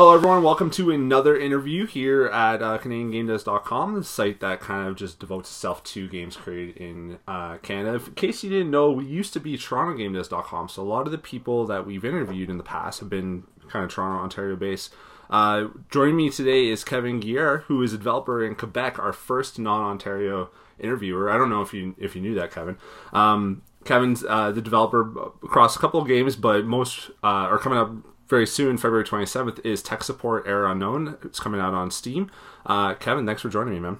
Hello, everyone. Welcome to another interview here at uh, CanadianGameDev.com, the site that kind of just devotes itself to games created in uh, Canada. In case you didn't know, we used to be TorontoGameDev.com, so a lot of the people that we've interviewed in the past have been kind of Toronto, Ontario based. Uh, joining me today is Kevin Giguère, who is a developer in Quebec, our first non-Ontario interviewer. I don't know if you if you knew that, Kevin. Um, Kevin's uh, the developer across a couple of games, but most uh, are coming up very soon, February 27th, is Tech Support Error Unknown. It's coming out on Steam. Uh, Kevin, thanks for joining me, man.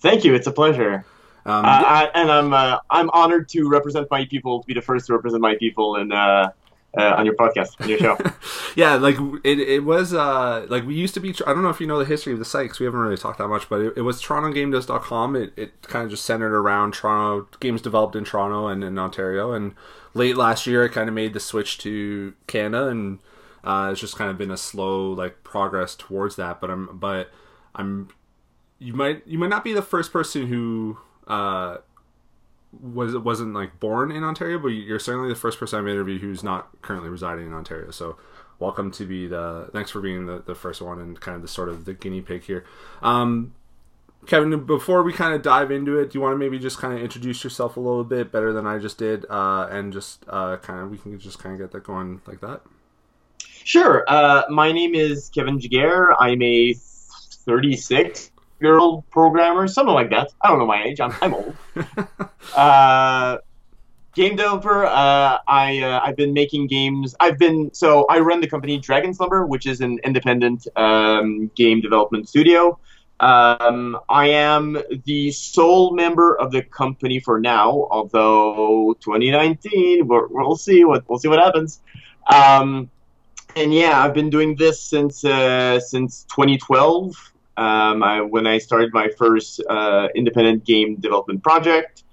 Thank you. It's a pleasure. Um, uh, I, and I'm uh, I'm honored to represent my people, to be the first to represent my people in uh, on your podcast, on your show. yeah, like it, it was uh, like we used to be. I don't know if you know the history of the site because we haven't really talked that much, but it, it was TorontoGameDev.com. It it kind of just centered around Toronto games developed in Toronto and in Ontario. And late last year, it kind of made the switch to Canada, and uh, it's just kind of been a slow like progress towards that. But I'm but I'm you might you might not be the first person who uh, was wasn't like born in Ontario, but you're certainly the first person I've interviewed who's not currently residing in Ontario. So welcome to be the thanks for being the, the first one and kind of the sort of the guinea pig here. Um, Kevin, before we kind of dive into it, do you want to maybe just kind of introduce yourself a little bit better than I just did, uh, and just uh, kind of we can just kind of get that going like that? Sure. Uh, my name is Kevin Giguère. I'm a 36 year old programmer, something like that. I don't know my age. I'm, I'm old. uh, game developer. Uh, I uh, I've been making games. I've been so I run the company Dragon Slumber, which is an independent um, game development studio. Um, I am the sole member of the company for now, although 2019, we will see what we'll see what happens. Um, and yeah, I've been doing this since uh, since 2012 um, I, when I started my first uh, independent game development project.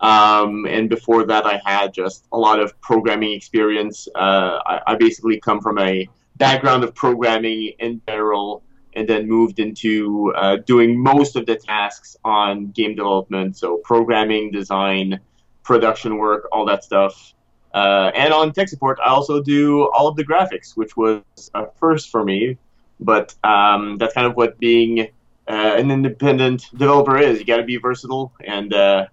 Um, and before that, I had just a lot of programming experience. Uh, I, I, basically come from a background of programming in general, and then moved into uh, doing most of the tasks on game development. So programming, design, production work, all that stuff. Uh, and on tech support, I also do all of the graphics, which was a first for me but um, that's kind of what being uh, an independent developer is. You got to be versatile, and uh,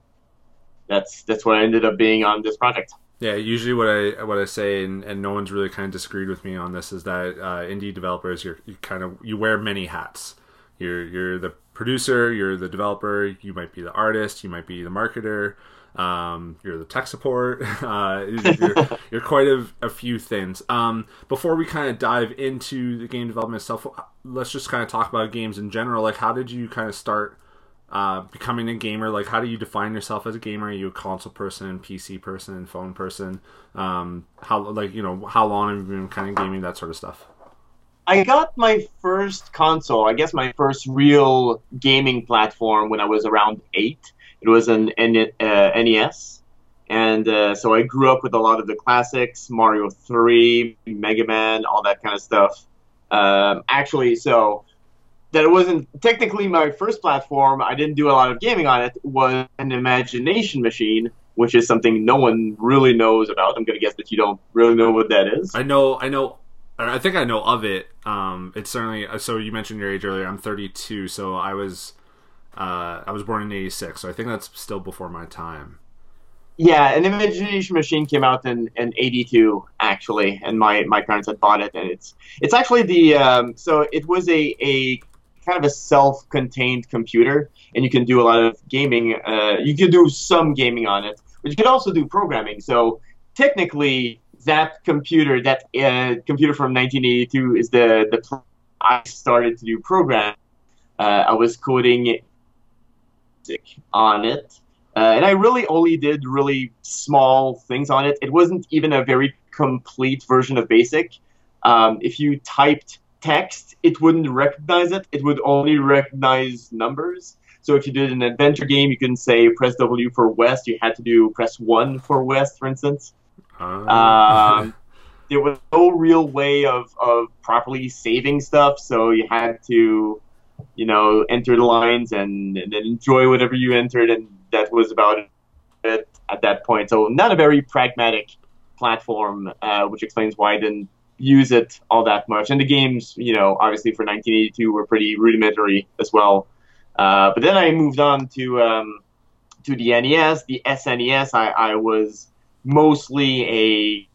that's that's what I ended up being on this project. Yeah, usually what I what I say, and, and no one's really kind of disagreed with me on this, is that uh, indie developers, you're you kind of you wear many hats. You're you're the producer, you're the developer, you might be the artist, you might be the marketer, um, you're the tech support. Uh, you're, you're, quite a, a few things. Um, before we kind of dive into the game development stuff, let's just kind of talk about games in general. Like, how did you kind of start uh, becoming a gamer? Like, how do you define yourself as a gamer? Are you a console person, and PC person, and phone person? Um, how like you know how long have you been kind of gaming that sort of stuff? I got my first console, I guess my first real gaming platform when I was around eight it was an N- uh, NES, and uh, so I grew up with a lot of the classics, Mario 3, Mega Man, all that kind of stuff. Um, actually, so that it wasn't technically my first platform. I didn't do a lot of gaming on it. Was an imagination machine, which is something no one really knows about. I'm gonna guess that you don't really know what that is. I know. I know. I think I know of it. Um, it's certainly so. You mentioned your age earlier. I'm 32, so I was uh, I was born in '86, so I think that's still before my time. Yeah, an Imagination Machine came out in, in '82 actually, and my, my parents had bought it, and it's it's actually the um, so it was a, a kind of a self-contained computer, and you can do a lot of gaming. Uh, you can do some gaming on it, but you can also do programming. So technically, that computer, that uh, computer from 1982, is the the I started to do program. Uh, I was coding on it. Uh, and I really only did really small things on it. It wasn't even a very complete version of BASIC. Um, if you typed text, it wouldn't recognize it. It would only recognize numbers. So if you did an adventure game, you can say press W for west. You had to do press one for west, for instance. Uh. Um, there was no real way of, of properly saving stuff, so you had to you know, enter the lines and, and then enjoy whatever you entered, and that was about it at that point. So not a very pragmatic platform, uh, which explains why I didn't use it all that much. And the games, you know, obviously for 1982 were pretty rudimentary as well. Uh, but then I moved on to um, to the NES, the SNES. I, I was mostly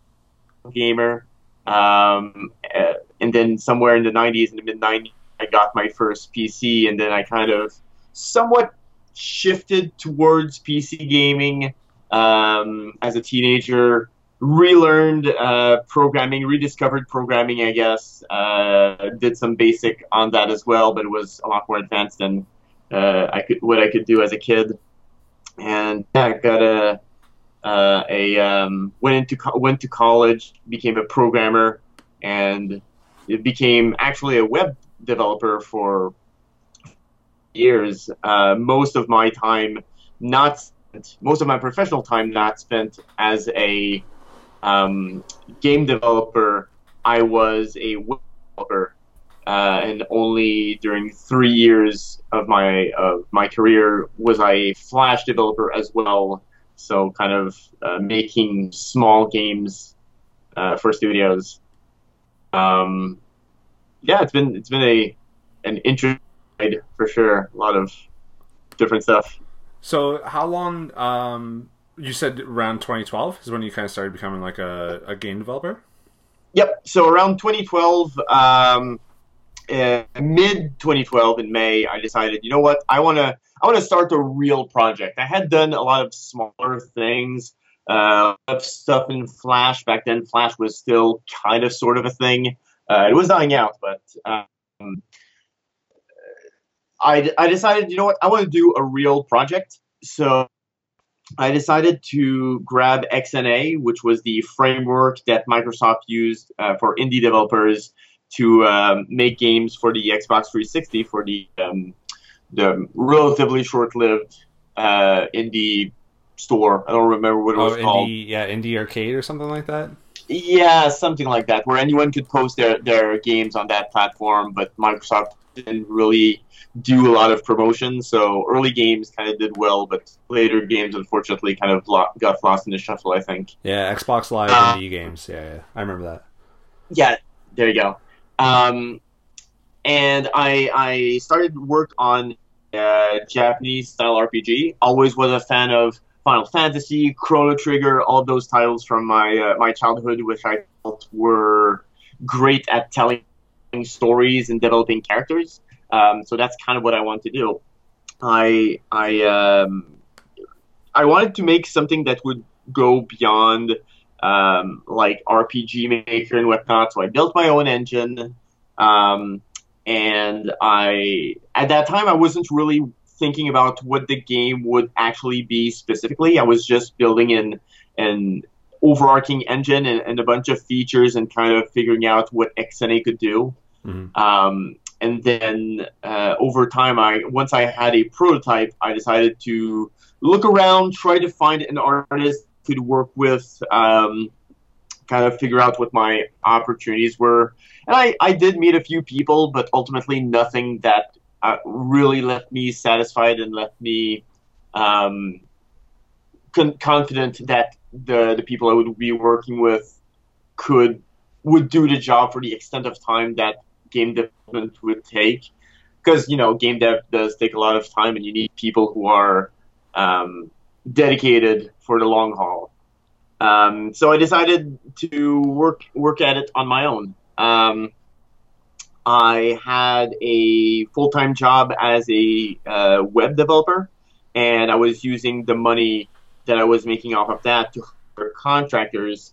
a gamer, um, uh, and then somewhere in the 90s, in the mid 90s, I got my first PC, and then I kind of somewhat shifted towards PC gaming um, as a teenager. Relearned uh, programming, rediscovered programming, I guess. Uh, did some basic on that as well, but it was a lot more advanced than uh, I could what I could do as a kid. And yeah, I got a uh, a um, went into co- went to college, became a programmer, and it became actually a web developer for years. Uh, most of my time not spent, most of my professional time not spent as a um, game developer. I was a web developer, uh, and only during three years of my of my career was I a Flash developer as well. So kind of uh, making small games uh, for studios. Um, yeah, it's been it's been a an interesting ride for sure. A lot of different stuff. So how long? Um, you said around 2012 is when you kind of started becoming like a, a game developer. Yep. So around 2012, um, uh, mid 2012 in May, I decided, you know what, I want to I want to start a real project. I had done a lot of smaller things, uh, stuff in Flash back then. Flash was still kind of sort of a thing. Uh, it was dying out, but um, I, I decided, you know what, I want to do a real project. So I decided to grab XNA, which was the framework that Microsoft used uh, for indie developers to um, make games for the Xbox 360 for the um, the relatively short-lived uh, indie store. I don't remember what it was oh, called. Yeah, Indie Arcade or something like that. Yeah, something like that, where anyone could post their, their games on that platform, but Microsoft didn't really do a lot of promotion. So early games kind of did well, but later games unfortunately kind of lo- got lost in the shuffle. I think. Yeah, Xbox Live uh, indie games. Yeah, yeah, I remember that. Yeah, there you go. Um, and I I started work on uh, Japanese style RPG. Always was a fan of Final Fantasy, Chrono Trigger, all those titles from my uh, my childhood, which I felt were great at telling stories and developing characters. Um, so that's kind of what I want to do. I I um, I wanted to make something that would go beyond um, like RPG Maker and whatnot. So I built my own engine, um, and I at that time I wasn't really thinking about what the game would actually be specifically. I was just building an an overarching engine and, and a bunch of features and kind of figuring out what XNA could do. Mm-hmm. Um, and then uh, over time, I once I had a prototype, I decided to look around, try to find an artist to work with, um, kind of figure out what my opportunities were. And I, I did meet a few people, but ultimately nothing that uh, really left me satisfied and left me um, con- confident that the the people I would be working with could would do the job for the extent of time that game development would take. Because you know, game dev does take a lot of time, and you need people who are um, dedicated for the long haul. Um, so I decided to work work at it on my own. Um, I had a full time job as a uh, web developer, and I was using the money that I was making off of that to hire contractors.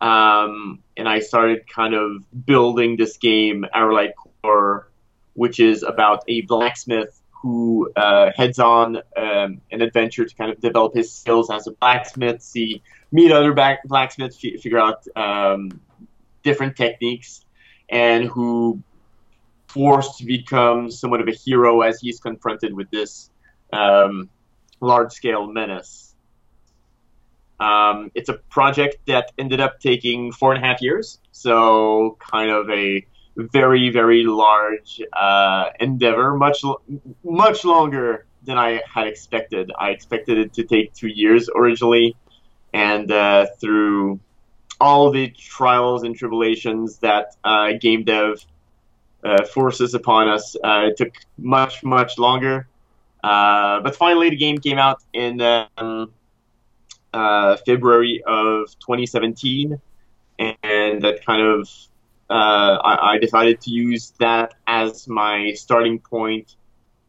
Um, and I started kind of building this game, Arelite Core, which is about a blacksmith who uh, heads on um, an adventure to kind of develop his skills as a blacksmith, see meet other blacksmiths, figure out um, different techniques, and who forced to become somewhat of a hero as he's confronted with this um, large-scale menace. Um, it's a project that ended up taking four and a half years, so kind of a very very large uh, endeavor, much much longer than I had expected. I expected it to take two years originally, and uh, through all the trials and tribulations that uh, game dev uh, forces upon us, uh, it took much much longer. Uh, but finally, the game came out in um, uh, February of 2017, and that kind of uh, I, I, decided to use that as my starting point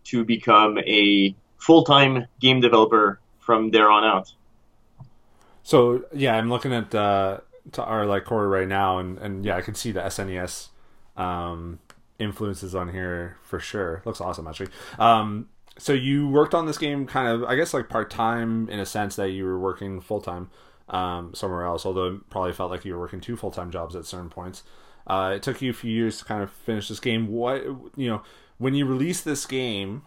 to become a full-time game developer from there on out. So yeah, I'm looking at uh, Arelite Core right now, and, and yeah, I can see the SNES um, influences on here for sure. Looks awesome, actually. Um, so you worked on this game kind of, I guess, like part time in a sense that you were working full time um, somewhere else. Although it probably felt like you were working two full time jobs at certain points. Uh, it took you a few years to kind of finish this game. What you know, when you released this game,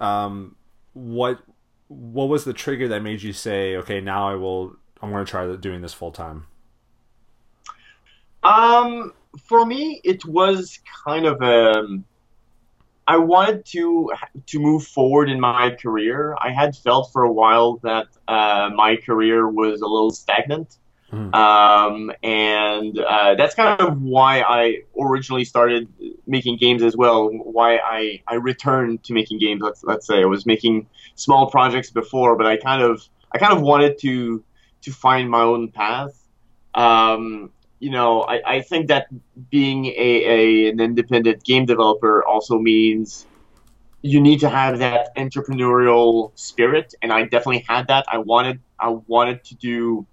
um, what what was the trigger that made you say, okay, now I will, I'm going to try doing this full time? Um, for me, it was kind of a. Um, I wanted to to move forward in my career. I had felt for a while that uh, my career was a little stagnant. Mm. Um, and uh, that's kind of why I originally started making games as well. Why I, I returned to making games. Let's let's say I was making small projects before, but I kind of I kind of wanted to to find my own path. Um, you know, I, I think that being a, a an independent game developer also means you need to have that entrepreneurial spirit, and I definitely had that. I wanted I wanted to do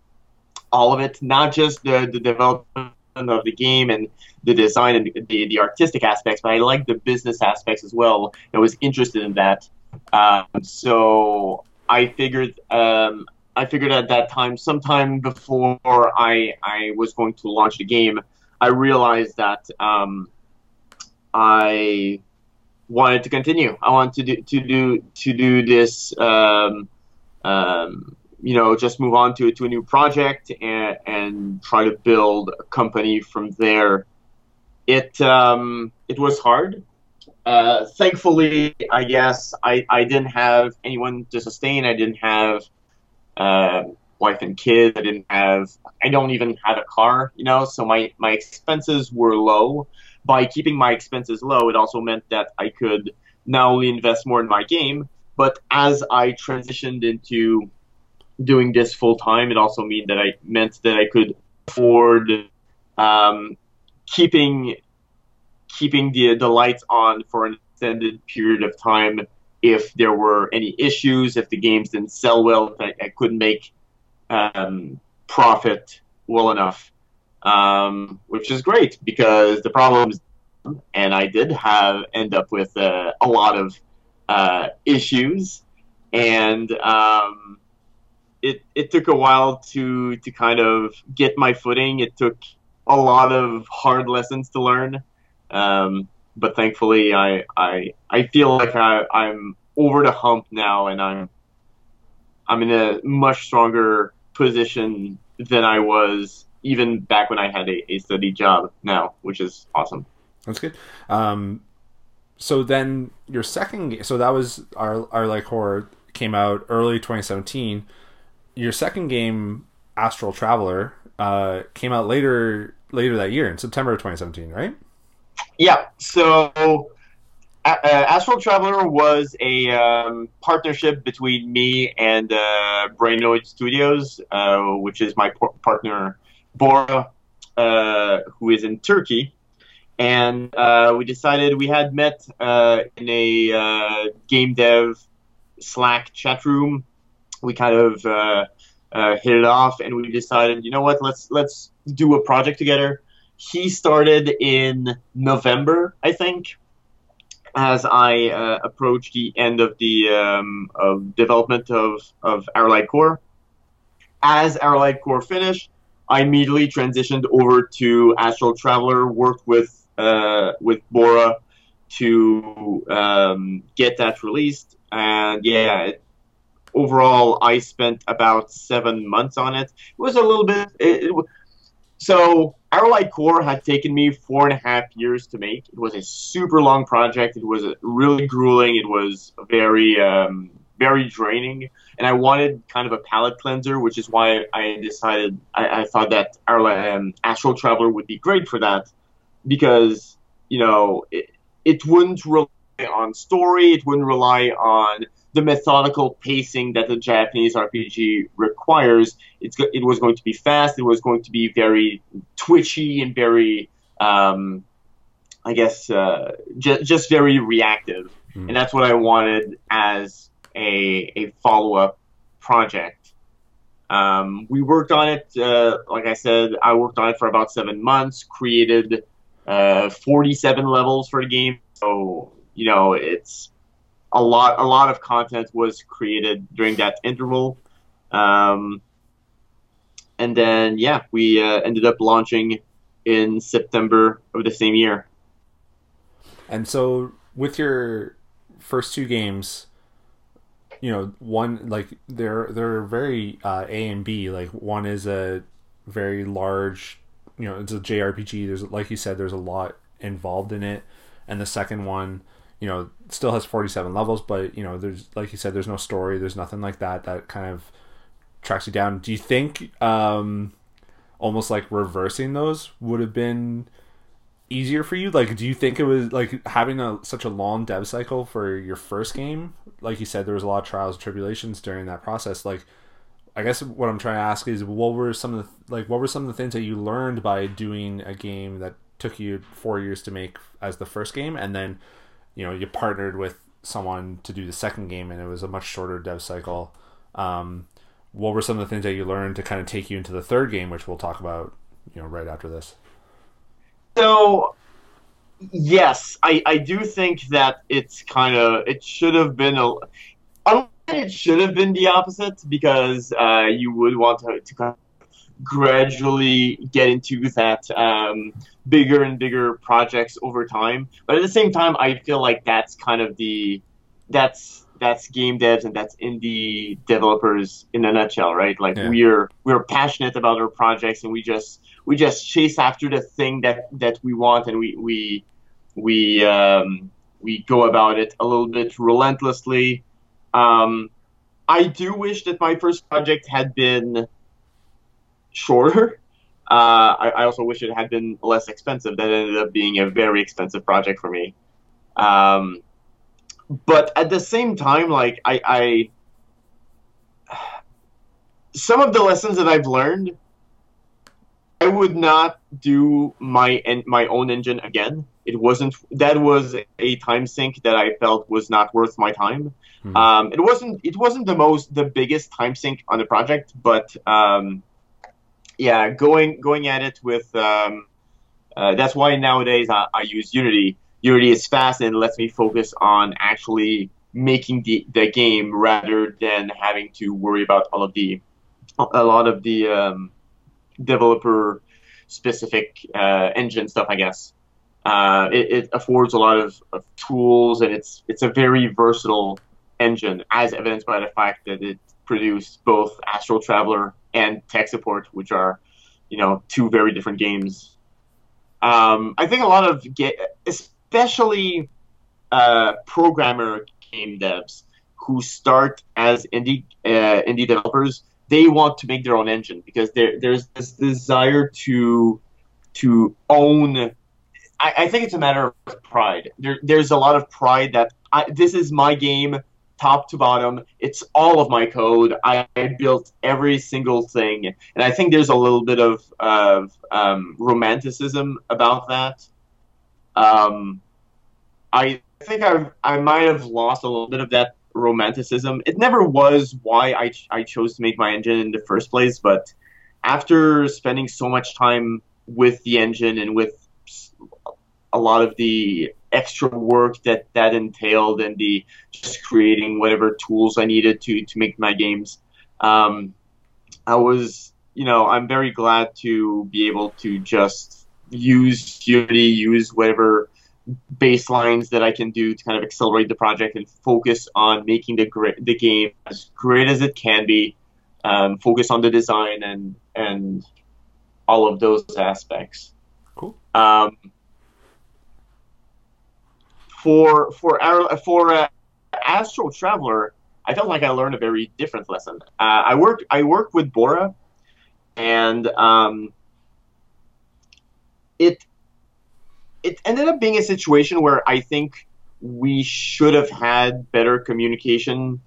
all of it, not just the, the development of the game and the design and the, the artistic aspects, but I liked the business aspects as well. I was interested in that. Um, so I figured um, I figured at that time, sometime before I I was going to launch the game, I realized that um, I wanted to continue. I wanted to do to do to do this um, um, you know, just move on to, to a new project and, and try to build a company from there. It, um, it was hard. Uh, thankfully, I guess I, I didn't have anyone to sustain. I didn't have uh, wife and kids. I didn't have. I don't even have a car. You know, so my my expenses were low. By keeping my expenses low, it also meant that I could not only invest more in my game, but as I transitioned into doing this full time, it also mean that I meant that I could afford um, keeping keeping the the lights on for an extended period of time if there were any issues, if the games didn't sell well, I, I couldn't make um, profit well enough, um, which is great because the problems, and I did have end up with uh, a lot of uh, issues, and um, it it took a while to to kind of get my footing. It took a lot of hard lessons to learn, um, but thankfully, I I I feel like I, I'm over the hump now, and I'm I'm in a much stronger position than I was even back when I had a, a steady job now, which is awesome. That's good. Um, so then your second, so that was our Arelite Core came out early 2017 your second game, Astral Traveler, uh, came out later later that year in September of 2017, right? Yeah. So uh, Astral Traveler was a um, partnership between me and uh, Brainoid Studios, uh, which is my p- partner Bora, uh, who is in Turkey. And uh, we decided we had met uh, in a game dev Slack chat room we kind of hit it off, and we decided, you know what, let's let's do a project together. He started in November, I think, as I uh, approached the end of the um, of development of of Arelite Core. As Arelite Core finished, I immediately transitioned over to Astral Traveler, worked with uh, with Bora to um, get that released, and yeah, it, overall, I spent about seven months on it. It was a little bit. It, it, so Arelite Core had taken me four and a half years to make. It was a super long project. It was really grueling. It was very, um, very draining. And I wanted kind of a palate cleanser, which is why I decided I, I thought that um, Astral Traveler would be great for that, because you know it, it wouldn't rely on story. It wouldn't rely on the methodical pacing that the Japanese RPG requires. It's it was going to be fast. It was going to be very twitchy and very, um, I guess, uh, just just very reactive. Mm. And that's what I wanted as a a follow up project. Um, we worked on it, uh, like I said, I worked on it for about seven months. Created uh, 47 levels for the game. So you know, it's a lot. A lot of content was created during that interval. Um, and then yeah, we uh, ended up launching in September of the same year. And so, with your first two games, you know, one like they're they're very uh, A and B. Like one is a very large, you know, it's a JRPG. There's like you said, there's a lot involved in it, and the second one you know still has 47 levels but you know there's like you said there's no story there's nothing like that that kind of tracks you down. Do you think um almost like reversing those would have been easier for you? Like do you think it was like having a such a long dev cycle for your first game like you said there was a lot of trials and tribulations during that process like i guess what i'm trying to ask is what were some of the like what were some of the things that you learned by doing a game that took you four years to make as the first game? And then you know you partnered with someone to do the second game and it was a much shorter dev cycle. Um, what were some of the things that you learned to kind of take you into the third game which we'll talk about you know right after this? So yes i i do think that it's kind of it should have been a it should have been the opposite because uh, you would want to, to kind gradually get into that um, bigger and bigger projects over time. But at the same time, I feel like that's kind of the that's that's game devs and that's indie developers in a nutshell, right? Like yeah. we're we're passionate about our projects and we just we just chase after the thing that that we want and we we we um, we go about it a little bit relentlessly. Um, I do wish that my first project had been shorter. Uh, I, I, also wish it had been less expensive. That ended up being a very expensive project for me. Um, but at the same time, like I, I, some of the lessons that I've learned, I would not do my my own engine again. It wasn't that was a time sink that I felt was not worth my time. Mm-hmm. Um, it wasn't it wasn't the most the biggest time sink on the project, but um, yeah, going going at it with um, uh, that's why nowadays I, I, use Unity. Unity is fast and lets me focus on actually making the, the game rather than having to worry about all of the a lot of the um, developer specific uh, engine stuff. I guess uh, it, it, affords a lot of, of tools and it's it's a very versatile engine, as evidenced by the fact that it produced both Astral Traveler and Tech Support, which are, you know, two very different games. Um, I think a lot of especially uh, programmer game devs who start as indie uh, indie developers, they want to make their own engine because there, there's this desire to to own. I, I, think it's a matter of pride. There, there's a lot of pride that I, this is my game top to bottom. It's all of my code. I, built every single thing, and I think there's a little bit of, of um, romanticism about that. Um, I think i I might have lost a little bit of that romanticism. It never was why I, I chose to make my engine in the first place, but after spending so much time with the engine and with a lot of the extra work that that entailed and the just creating whatever tools I needed to to make my games. Um, I was, you know, I'm very glad to be able to just use Unity, use whatever baselines that I can do to kind of accelerate the project and focus on making the great, the game as great as it can be. Um, focus on the design and and all of those aspects. Cool. Um, for for our, for uh, Traveler, I felt like I learned a very different lesson. Uh, I worked I worked with Bora, and um, it it ended up being a situation where I think we should have had better communication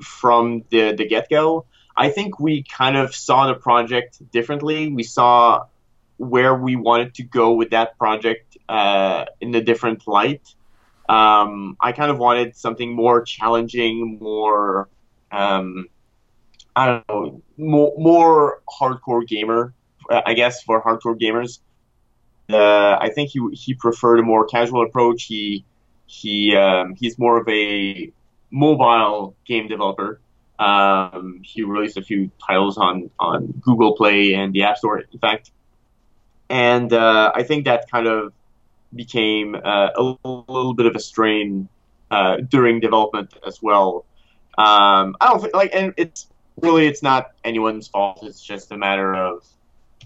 from the the get go. I think we kind of saw the project differently. We saw where we wanted to go with that project uh, in a different light. Um, I kind of wanted something more challenging, more um, I don't know, more, more hardcore gamer. I guess for hardcore gamers, uh, I think he he preferred a more casual approach. He he um, he's more of a mobile game developer. Um, he released a few titles on on Google Play and the App Store, in fact, and uh, I think that kind of became uh, a little bit of a strain uh, during development as well. Um, I don't like, and it's really it's not anyone's fault. It's just a matter of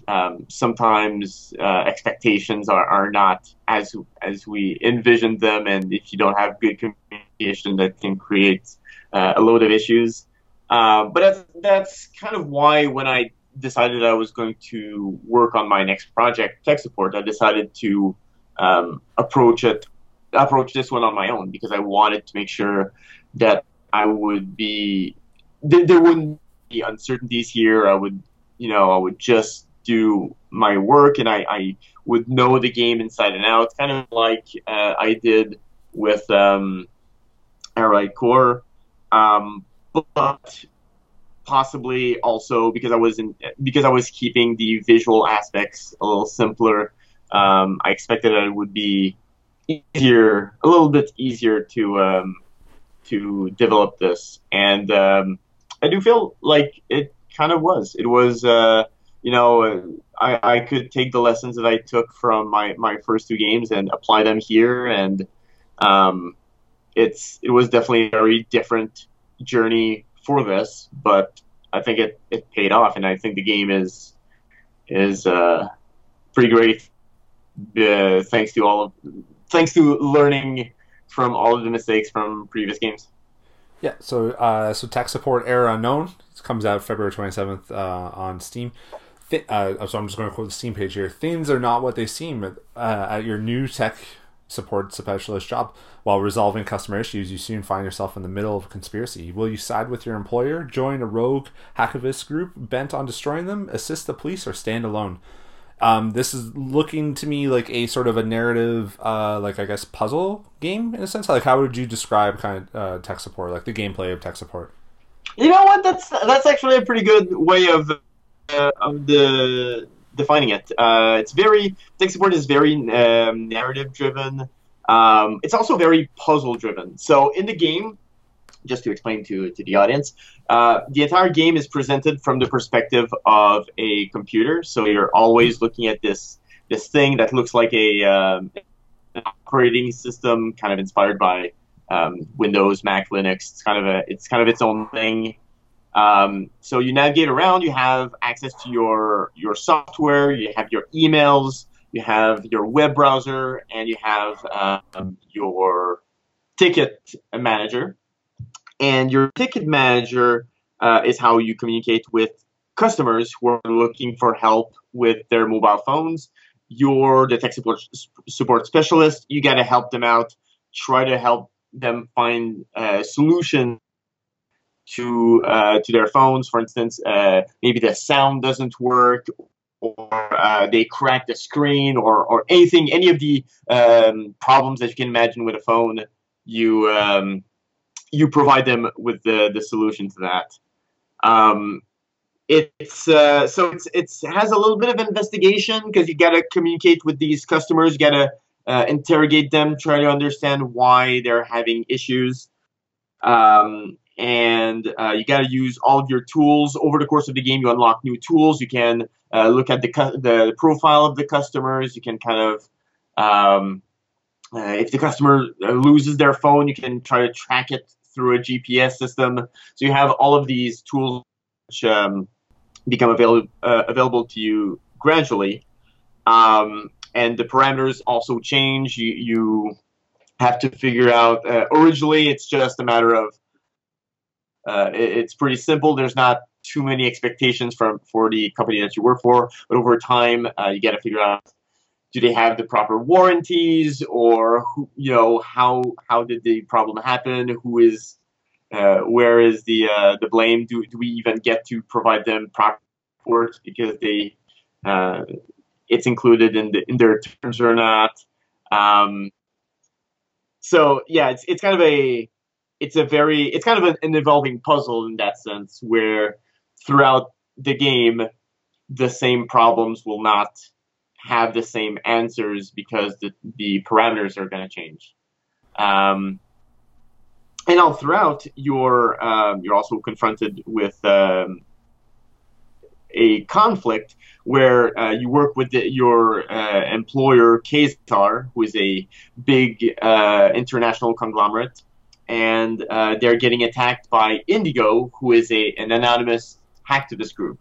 um, sometimes uh, expectations are, are not as as we envisioned them, and if you don't have good communication, that can create uh, a load of issues. Um, but that's, that's kind of why when I decided I was going to work on my next project, tech support, I decided to um, approach it approach this one on my own because I wanted to make sure that I would be there wouldn't be uncertainties here. I would you know I would just do my work and I, I would know the game inside and out, kind of like uh, I did with um, Arelite Core, um, but possibly also because I was in, because I was keeping the visual aspects a little simpler. Um, I expected that it would be easier, a little bit easier to um, to develop this, and um, I do feel like it kind of was. It was. Uh, you know, I, I could take the lessons that I took from my, my first two games and apply them here. And um, it's it was definitely a very different journey for this, but I think it, it paid off, and I think the game is is uh, pretty great. Uh, thanks to all of thanks to learning from all of the mistakes from previous games. Yeah, so uh, so tech support error unknown it comes out February twenty seventh uh, on Steam th- uh, so I'm just going to quote the Steam page here. Things are not what they seem uh, at your new tech support specialist job. While resolving customer issues, you soon find yourself in the middle of a conspiracy. Will you side with your employer, join a rogue hacktivist group bent on destroying them, assist the police, or stand alone? Um, this is looking to me like a sort of a narrative, uh, like I guess puzzle game in a sense. Like, how would you describe kind of uh, tech support, like the gameplay of tech support? You know what? That's that's actually a pretty good way of uh, of the defining it. Uh, it's very tech support is very um, narrative driven. Um, it's also very puzzle driven. So in the game, just to explain to to the audience, uh, the entire game is presented from the perspective of a computer. So you're always looking at this this thing that looks like a um, operating system, kind of inspired by um, Windows, Mac, Linux. It's kind of a it's kind of its own thing. Um, so you navigate around. You have access to your your software. You have your emails. You have your web browser, and you have um, your ticket manager. And your ticket manager uh, is how you communicate with customers who are looking for help with their mobile phones. You're the tech support, support specialist. You got to help them out. Try to help them find a solution to uh, to their phones. For instance, uh, maybe the sound doesn't work, or uh, they crack the screen, or or anything, any of the um, problems that you can imagine with a phone. You um, you provide them with the the solution to that. Um, it's uh, so it's it's it has a little bit of investigation because you got to communicate with these customers, you got to uh, interrogate them, try to understand why they're having issues. Um, and uh, you got to use all of your tools over the course of the game. You unlock new tools. You can uh, look at the the profile of the customers. You can kind of um, uh, if the customer uh, loses their phone, you can try to track it through a GPS system. So you have all of these tools which um, become available uh, available to you gradually. Um, and the parameters also change. You, you have to figure out. Uh, originally, it's just a matter of. Uh, it, it's pretty simple. There's not too many expectations from for the company that you work for, but over time, uh, you got to figure out do they have the proper warranties or who, you know how how did the problem happen? Who is uh, where is the uh, the blame? Do, do we even get to provide them proper support because they uh, it's included in the in their terms or not? Um, so yeah it's it's kind of a it's a very it's kind of an, an evolving puzzle in that sense where throughout the game the same problems will not have the same answers because the, the parameters are going to change. Um, and all throughout, you're um, you're also confronted with um, a conflict where uh, you work with the, your uh, employer, Kazar, who is a big uh, international conglomerate, and uh, they're getting attacked by Indigo, who is a an anonymous hacktivist group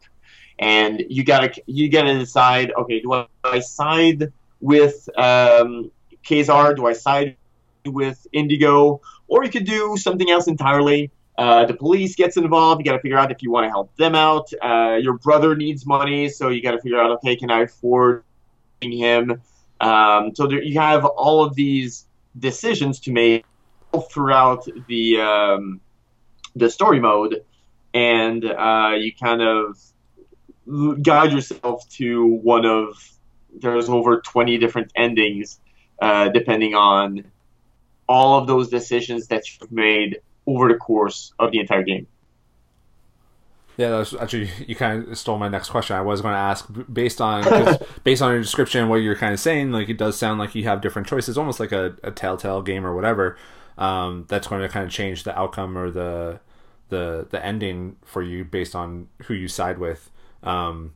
and you gotta you gotta decide. Okay, do I, do I side with um, Kazar? Do I side with Indigo? Or you could do something else entirely. Uh, the police gets involved. You got to figure out if you want to help them out. Uh, your brother needs money, so you got to figure out, okay, can I afford him? Um, so there, you have all of these decisions to make throughout the um, the story mode, and uh, you kind of guide yourself to one of there's over 20 different endings uh, depending on all of those decisions that you've made over the course of the entire game yeah, that's actually you kind of stole my next question. I was going to ask based on based on your description and what you're kind of saying, like it does sound like you have different choices, almost like a, a Telltale game or whatever. Um, that's going to kind of change the outcome or the the the ending for you based on who you side with. Um,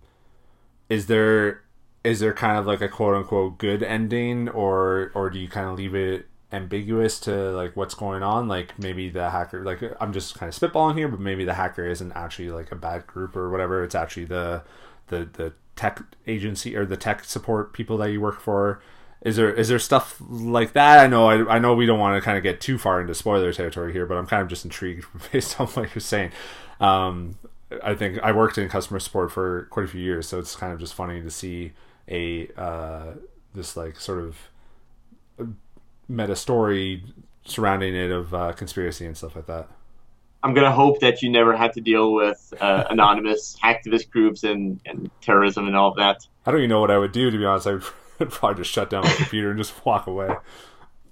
is there is there kind of like a quote unquote good ending, or or do you kind of leave it ambiguous to like what's going on? Like maybe the hacker, like I'm just kind of spitballing here, but maybe the hacker isn't actually like a bad group or whatever. It's actually the the the tech agency or the tech support people that you work for is there is there stuff like that? I know I, I know we don't want to kind of get too far into spoiler territory here, but I'm kind of just intrigued based on what you're saying. Um, I think I worked in customer support for quite a few years, so it's kind of just funny to see a uh, this like sort of meta story surrounding it of uh, conspiracy and stuff like that. I'm gonna hope that you never had to deal with uh, anonymous activist groups and, and terrorism and all of that. I don't even know what I would do to be honest. I would probably just shut down my computer and just walk away.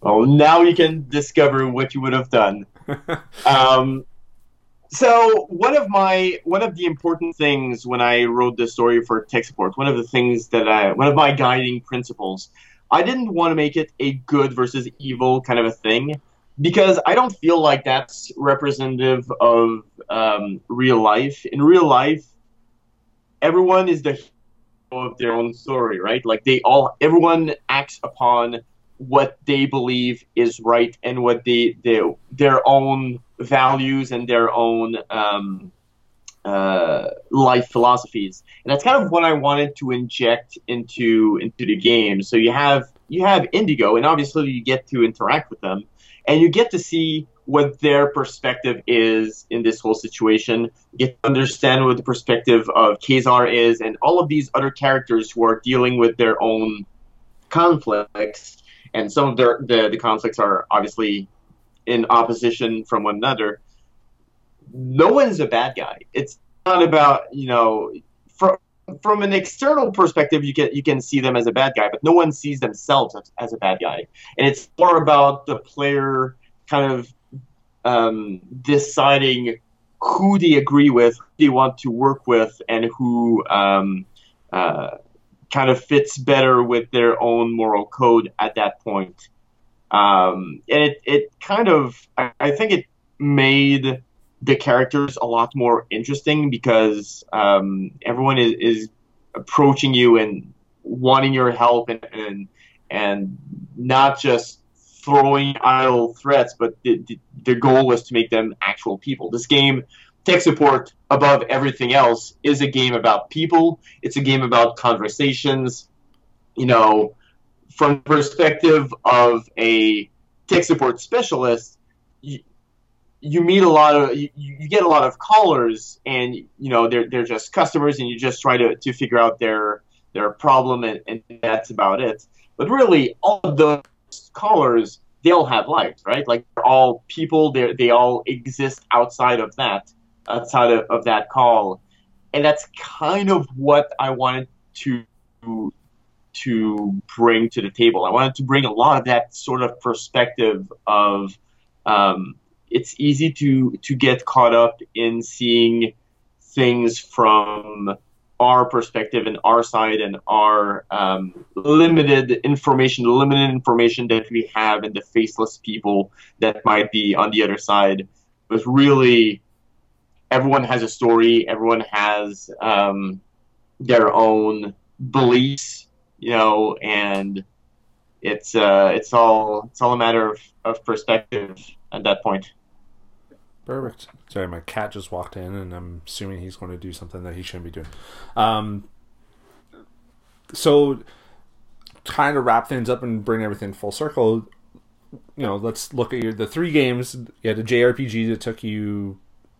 Oh, now you can discover what you would have done. um, so one of my one of the important things when I wrote this story for tech support, one of the things that I one of my guiding principles, I didn't want to make it a good versus evil kind of a thing because I don't feel like that's representative of um, real life. In real life, everyone is the hero of their own story, right? Like they all, everyone acts upon what they believe is right and what they, they their own values and their own um, uh, life philosophies, and that's kind of what I wanted to inject into into the game. So you have you have Indigo, and obviously you get to interact with them, and you get to see what their perspective is in this whole situation. You get to understand what the perspective of Kazar is, and all of these other characters who are dealing with their own conflicts, and some of their the, the conflicts are obviously in opposition from one another, no one's a bad guy. It's not about you know from from an external perspective, you can you can see them as a bad guy, but no one sees themselves as, as a bad guy, and it's more about the player kind of um, deciding who they agree with, who they want to work with, and who um, uh, kind of fits better with their own moral code at that point. Um, and it, it kind of, I, I, think it made the characters a lot more interesting because um, everyone is, is approaching you and wanting your help and, and, and not just throwing idle threats, but the, the, the goal was to make them actual people. This game tech support above everything else is a game about people. It's a game about conversations. You know, from the perspective of a tech support specialist, you, you meet a lot of you, you get a lot of callers and you know they're they're just customers and you just try to, to figure out their their problem and, and that's about it. But really all of those callers they all have lives, right? Like they're all people, they they all exist outside of that, outside of, of that call. And that's kind of what I wanted to to bring to the table. I wanted to bring a lot of that sort of perspective of um, it's easy to to get caught up in seeing things from our perspective and our side and our um, limited information, limited information that we have, and the faceless people that might be on the other side. But really, everyone has a story. Everyone has um, their own beliefs, you know, and it's uh, it's all it's all a matter of, of perspective at that point. Perfect. Sorry, my cat just walked in, and I'm assuming he's going to do something that he shouldn't be doing. Um, so, kind of wrap things up and bring everything full circle. You know, let's look at your the three games. You had a JRPG that took you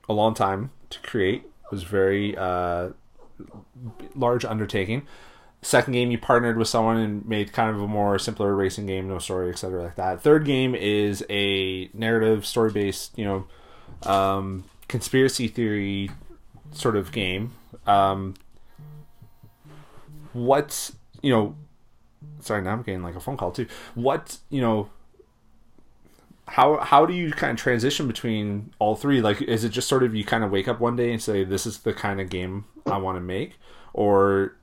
a long time to create. It was very uh, large undertaking. Second game, you partnered with someone and made kind of a more simpler racing game, no story, etc., like that. Third game is a narrative, story based, you know um, conspiracy theory sort of game. Um, what's you know? Sorry, now I'm getting like a phone call too. What you know? How how do you kind of transition between all three? Like, is it just sort of you kind of wake up one day and say, "This is the kind of game I want to make," or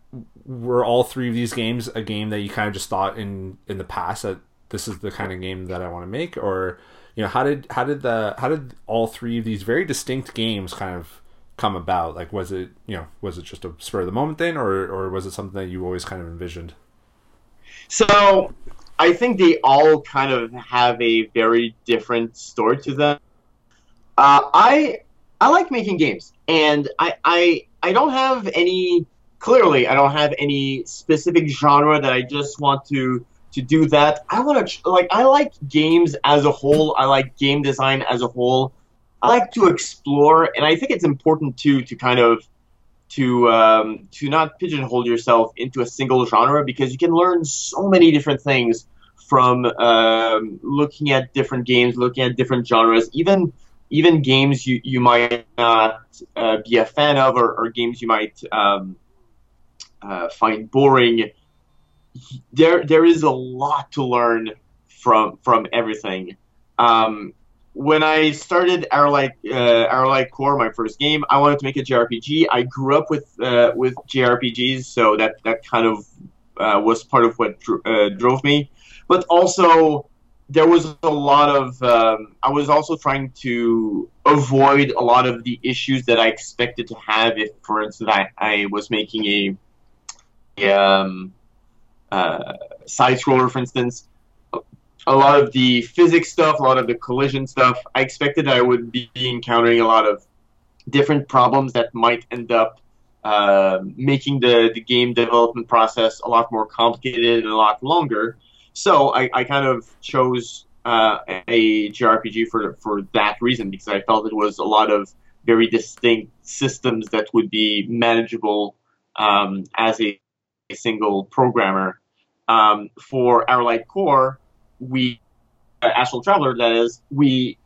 were all three of these games a game that you kind of just thought in in the past that this is the kind of game that I want to make, or you know how did how did the how did all three of these very distinct games kind of come about? Like was it you know was it just a spur of the moment thing or or was it something that you always kind of envisioned? So i think they all kind of have a very different story to them uh, i i like making games and i i i don't have any clearly i don't have any specific genre that i just want to to do that. I want to like I like games as a whole. I like game design as a whole. I like to explore, and I think it's important too to kind of to um, to not pigeonhole yourself into a single genre because you can learn so many different things from um, looking at different games, looking at different genres, even even games you, you might not uh, be a fan of or, or games you might um, uh, find boring there there is a lot to learn from from everything. Um, when I started Arelite uh, Core, my first game, I wanted to make a JRPG. I grew up with uh, with JRPGs, so that that kind of uh, was part of what uh, drove me. But also, there was a lot of. Um, I was also trying to avoid a lot of the issues that I expected to have if, for instance, I, I was making a um, uh, side scroller, for instance, a lot of the physics stuff, a lot of the collision stuff, I expected I would be encountering a lot of different problems that might end up uh, making the, the game development process a lot more complicated and a lot longer. So I, I kind of chose uh, a JRPG for for that reason because I felt it was a lot of very distinct systems that would be manageable um, as a a single programmer. Um, for Arelite Core, we Astral Traveler, that is, we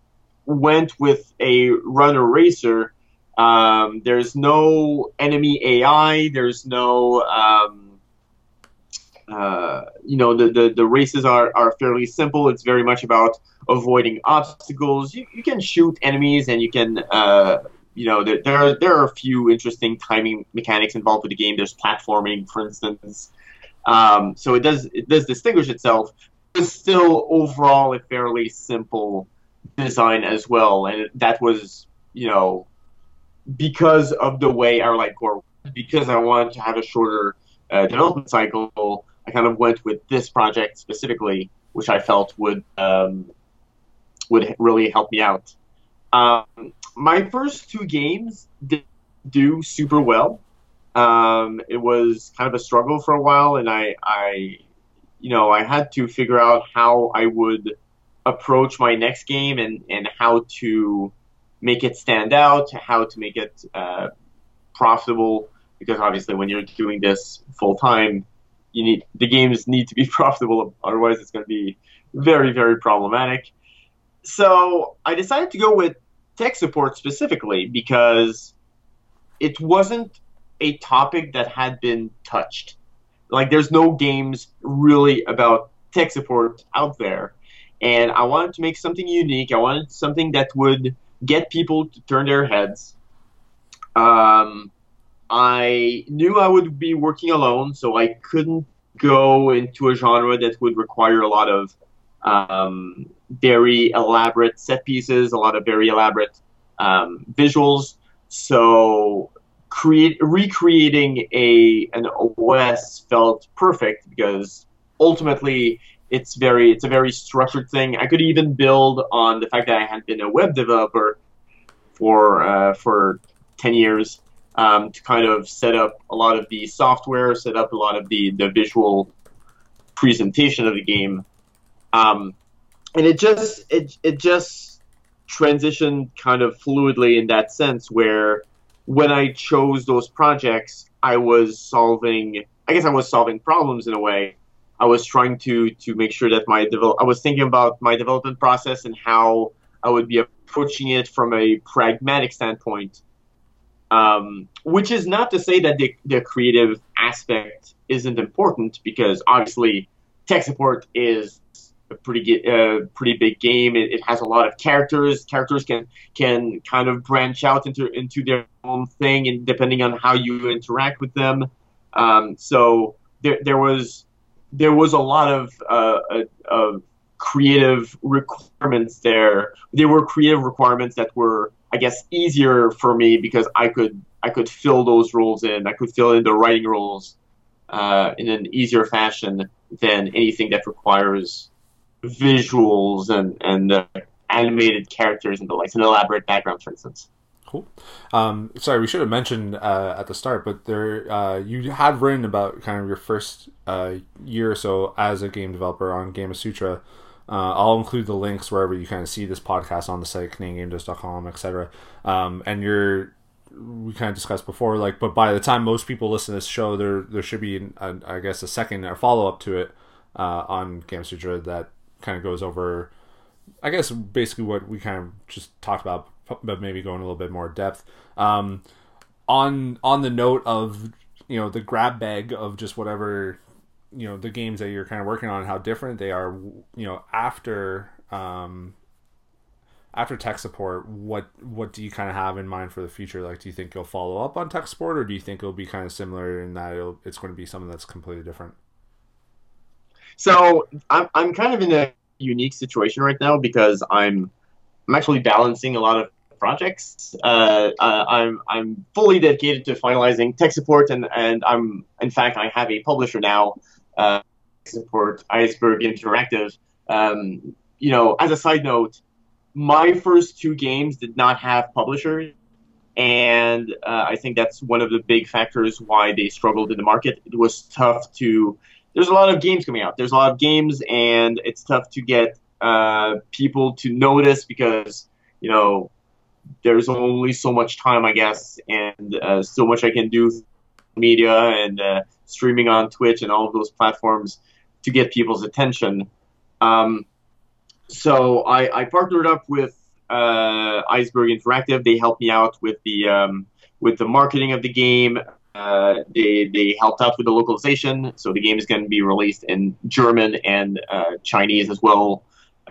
went with a runner racer. Um, there's no enemy AI. There's no, um, uh, you know, the, the, the races are, are fairly simple. It's very much about avoiding obstacles. You, you can shoot enemies and you can, uh, you know, there, there are there are a few interesting timing mechanics involved with the game. There's platforming, for instance. Um, so it does it does distinguish itself. It's still overall a fairly simple design as well, and that was you know because of the way Arelite Core because I wanted to have a shorter uh, development cycle. I kind of went with this project specifically, which I felt would um, would really help me out. Um, my first two games did do super well. Um, it was kind of a struggle for a while, and I, I, you know, I had to figure out how I would approach my next game and, and how to make it stand out, how to make it uh, profitable. Because obviously, when you're doing this full time, you need the games need to be profitable. Otherwise, it's going to be very, very problematic. So I decided to go with tech support specifically because it wasn't a topic that had been touched. Like, there's no games really about tech support out there. And I wanted to make something unique. I wanted something that would get people to turn their heads. Um, I knew I would be working alone, so I couldn't go into a genre that would require a lot of um, very elaborate set pieces, a lot of very elaborate um, visuals. So create recreating a an OS felt perfect because ultimately it's very it's a very structured thing. I could even build on the fact that I had been a web developer for uh, for ten years um, to kind of set up a lot of the software, set up a lot of the the visual presentation of the game, um, and it just it it just transitioned kind of fluidly in that sense where when I chose those projects, I was solving I guess I was solving problems in a way I was trying to to make sure that my develop I was thinking about my development process and how I would be approaching it from a pragmatic standpoint. Um, which is not to say that the, the creative aspect isn't important because obviously tech support is a pretty uh, pretty big game. It, it, has a lot of characters. Characters can can kind of branch out into into their own thing, and depending on how you interact with them. Um, so there there was there was a lot of, uh, uh, creative requirements there. There were creative requirements that were, I guess, easier for me because I could I could fill those roles in. I could fill in the writing roles uh, in an easier fashion than anything that requires visuals and and animated characters and the like, an elaborate background, for instance. Cool. Um, sorry, we should have mentioned uh, at the start, but there uh, you had written about kind of your first uh, year or so as a game developer on Gamasutra. Uh, I'll include the links wherever you kind of see this podcast on the site, CanadianGameDevs.com, etc. Um, and you're we kind of discussed before, like, but by the time most people listen to this show, there there should be, I guess, a second or follow up to it uh, on Gamasutra that kind of goes over, I guess, basically what we kind of just talked about but maybe going a little bit more depth. Um, on on the note of you know the grab bag of just whatever you know the games that you're kind of working on, how different they are. You know after um, after tech support, what what do you kind of have in mind for the future? Like, do you think you'll follow up on tech support, or do you think it'll be kind of similar in that it's going to be something that's completely different? So I'm I'm kind of in a unique situation right now because I'm I'm actually balancing a lot of projects. Uh, uh, I'm I'm fully dedicated to finalizing tech support, and and I'm in fact I have a publisher now. Uh, support Iceberg Interactive. Um, you know, as a side note, my first two games did not have publishers, and uh, I think that's one of the big factors why they struggled in the market. It was tough to. There's a lot of games coming out. There's a lot of games, and it's tough to get uh, people to notice because you know there's only so much time, I guess, and uh, so much I can do media and uh, streaming on Twitch and all of those platforms to get people's attention. Um, so I, I, partnered up with uh, Iceberg Interactive. They helped me out with the um, with the marketing of the game. Uh, they they helped out with the localization, so the game is going to be released in German and uh, Chinese as well.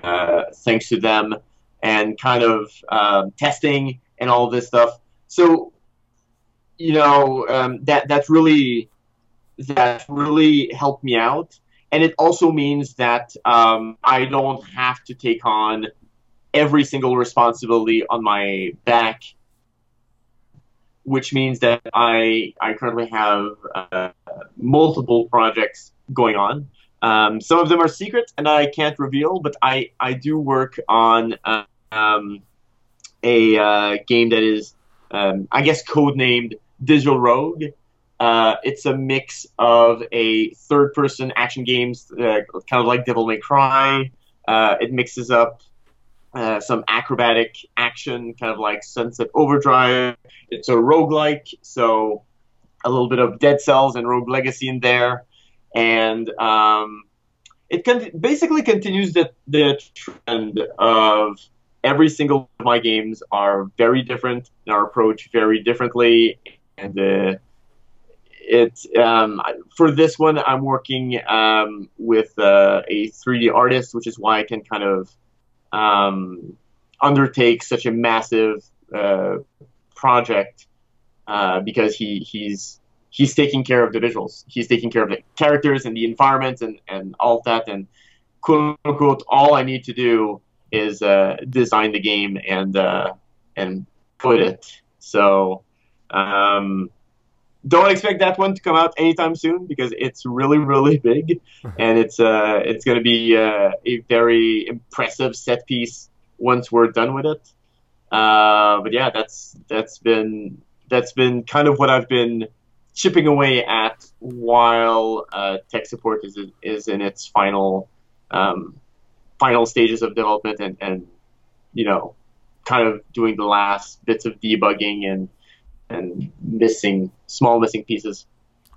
Uh, thanks to them and kind of um, testing and all this stuff. So, you know, um, that that's really that really helped me out, and it also means that um, I don't have to take on every single responsibility on my back, which means that I I currently have uh, multiple projects going on. Um, some of them are secret and I can't reveal, but I, I do work on um, a uh, game that is, um, I guess, codenamed Digital Rogue. Uh, it's a mix of a third-person action games, uh, kind of like Devil May Cry. Uh, it mixes up uh, some acrobatic action, kind of like Sunset Overdrive. It's a roguelike, so a little bit of Dead Cells and Rogue Legacy in there. And um, it con- basically continues the, the trend of every single of my games are very different and are approached very differently. And uh, it's um, for this one, I'm working um, with uh, a 3D artist, which is why I can kind of um, undertake such a massive uh, project uh, because he he's he's taking care of the visuals. He's taking care of the characters and the environment and, and all that. And quote unquote, all I need to do is uh, design the game and uh, and put it. So um, don't expect that one to come out anytime soon because it's really really big and it's uh it's going to be uh, a very impressive set piece once we're done with it. Uh, but yeah, that's that's been that's been kind of what I've been chipping away at while uh, tech support is is in its final um, final stages of development and, and you know kind of doing the last bits of debugging and and missing small missing pieces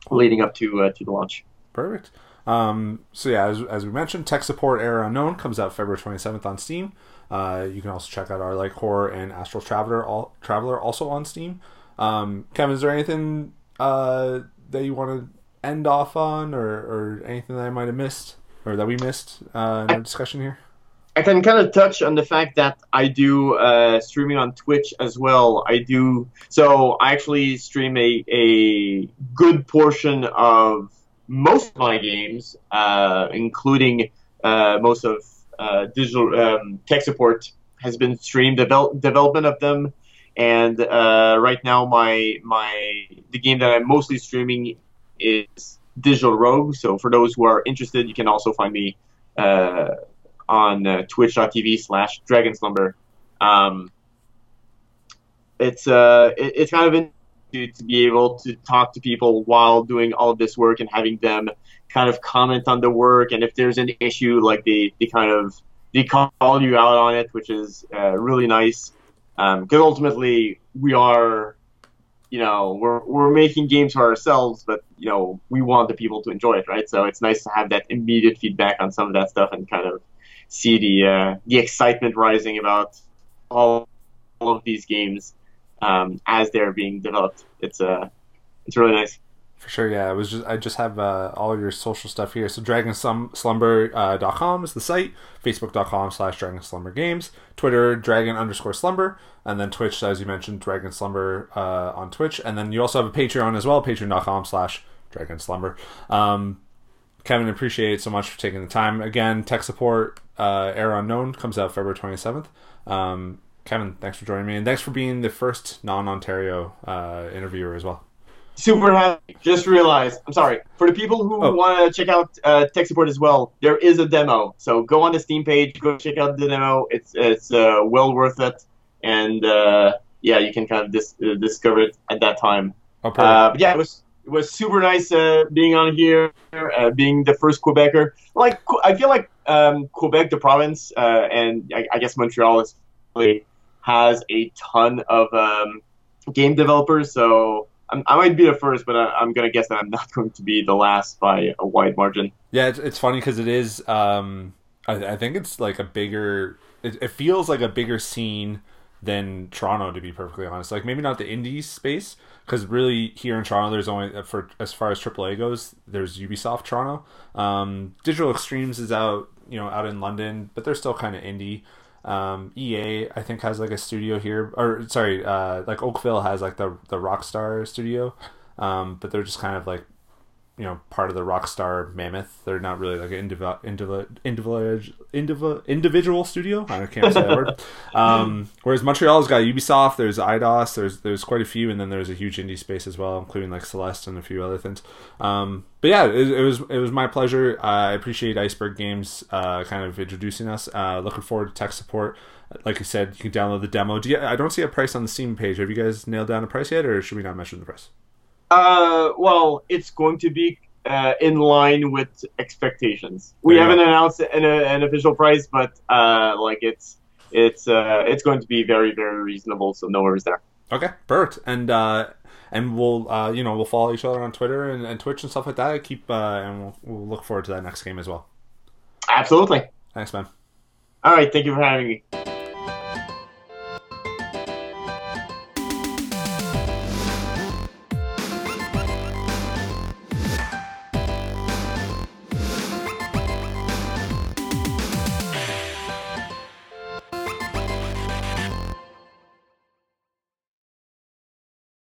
leading up to uh, to the launch. Perfect. Um, so yeah, as, as we mentioned, tech support Error Unknown comes out February 27th on Steam. Uh, you can also check out Arelite Core and Astral Traveler all, Traveler also on Steam. Um, Kevin, is there anything uh, that you want to end off on, or, or anything that I might have missed, or that we missed uh, in our discussion here? I can kind of touch on the fact that I do uh, streaming on Twitch as well. I do so. I actually stream a a good portion of most of my games, uh, including uh, most of uh, digital um, tech support has been streamed. Devel- development of them, and uh, right now my my the game that I'm mostly streaming is Digital Rogue. So for those who are interested, you can also find me uh, on uh, twitch.tv slash dragon slumber. Um, it's uh, it, it's kind of to, to be able to talk to people while doing all of this work and having them kind of comment on the work. And if there's an issue like they, they kind of they call you out on it which is uh, really nice. Because um, ultimately we are you know we're, we're making games for ourselves but you know we want the people to enjoy it right? So it's nice to have that immediate feedback on some of that stuff and kind of see the uh, the excitement rising about all, all of these games um, as they're being developed. It's uh, it's really nice. For sure, yeah. It was just I just have uh, all your social stuff here. So dragonslumber.com uh, is the site, facebook.com slash dragonslumber games, Twitter dragon underscore slumber, and then Twitch, as you mentioned, dragon slumber uh, on Twitch, and then you also have a Patreon as well, patreon.com slash dragon slumber. Um, Kevin, appreciate it so much for taking the time. Again, tech support uh, Error Unknown comes out February 27th. Um, Kevin, thanks for joining me, and thanks for being the first non-Ontario uh, interviewer as well. Super happy. Just realized. I'm sorry for the people who oh. want to check out uh, tech support as well. There is a demo, so go on the Steam page, go check out the demo. It's it's uh, well worth it, and uh, yeah, you can kind of dis- uh, discover it at that time. Oh, uh, yeah, it was it was super nice uh, being on here, uh, being the first Quebecer. Like I feel like um, Quebec, the province, uh, and I, I, guess Montreal has a ton of um, game developers. So I'm, i might be the first, but I, am gonna guess that I'm not going to be the last by a wide margin. Yeah, it's, it's funny because it is. Um, I, I, think it's like a bigger. It, it feels like a bigger scene than Toronto, to be perfectly honest. Like maybe not the indie space, because really here in Toronto, there's only uh, for as far as AAA goes, there's Ubisoft Toronto. Um, Digital Extremes is out, you know, out in London, but they're still kind of indie. Um, EA I think has like a studio here, or sorry, uh, like Oakville has like the the Rockstar studio, um, but they're just kind of like you know part of the Rockstar mammoth. They're not really like an individual individual individual individual studio. I can't say that word. Um, whereas Montreal's got Ubisoft. There's Eidos. There's there's quite a few, and then there's a huge indie space as well, including like Celeste and a few other things. Um, but yeah, it, it, was it was my pleasure. Uh, I appreciate Iceberg Games uh, kind of introducing us. Uh, looking forward to tech support like I said, you can download the demo. Do you, I don't see a price on the Steam page. Have you guys nailed down a price yet, or should we not mention the price? Uh, well, it's going to be uh, in line with expectations. We you haven't announced an, an official price, but uh, like it's it's uh, it's going to be very very reasonable. So no worries there. Okay, perfect. And uh, and we'll uh, you know we'll follow each other on Twitter and, and Twitch and stuff like that. Keep uh, and we'll, we'll look forward to that next game as well. Absolutely. Thanks, man. All right. Thank you for having me.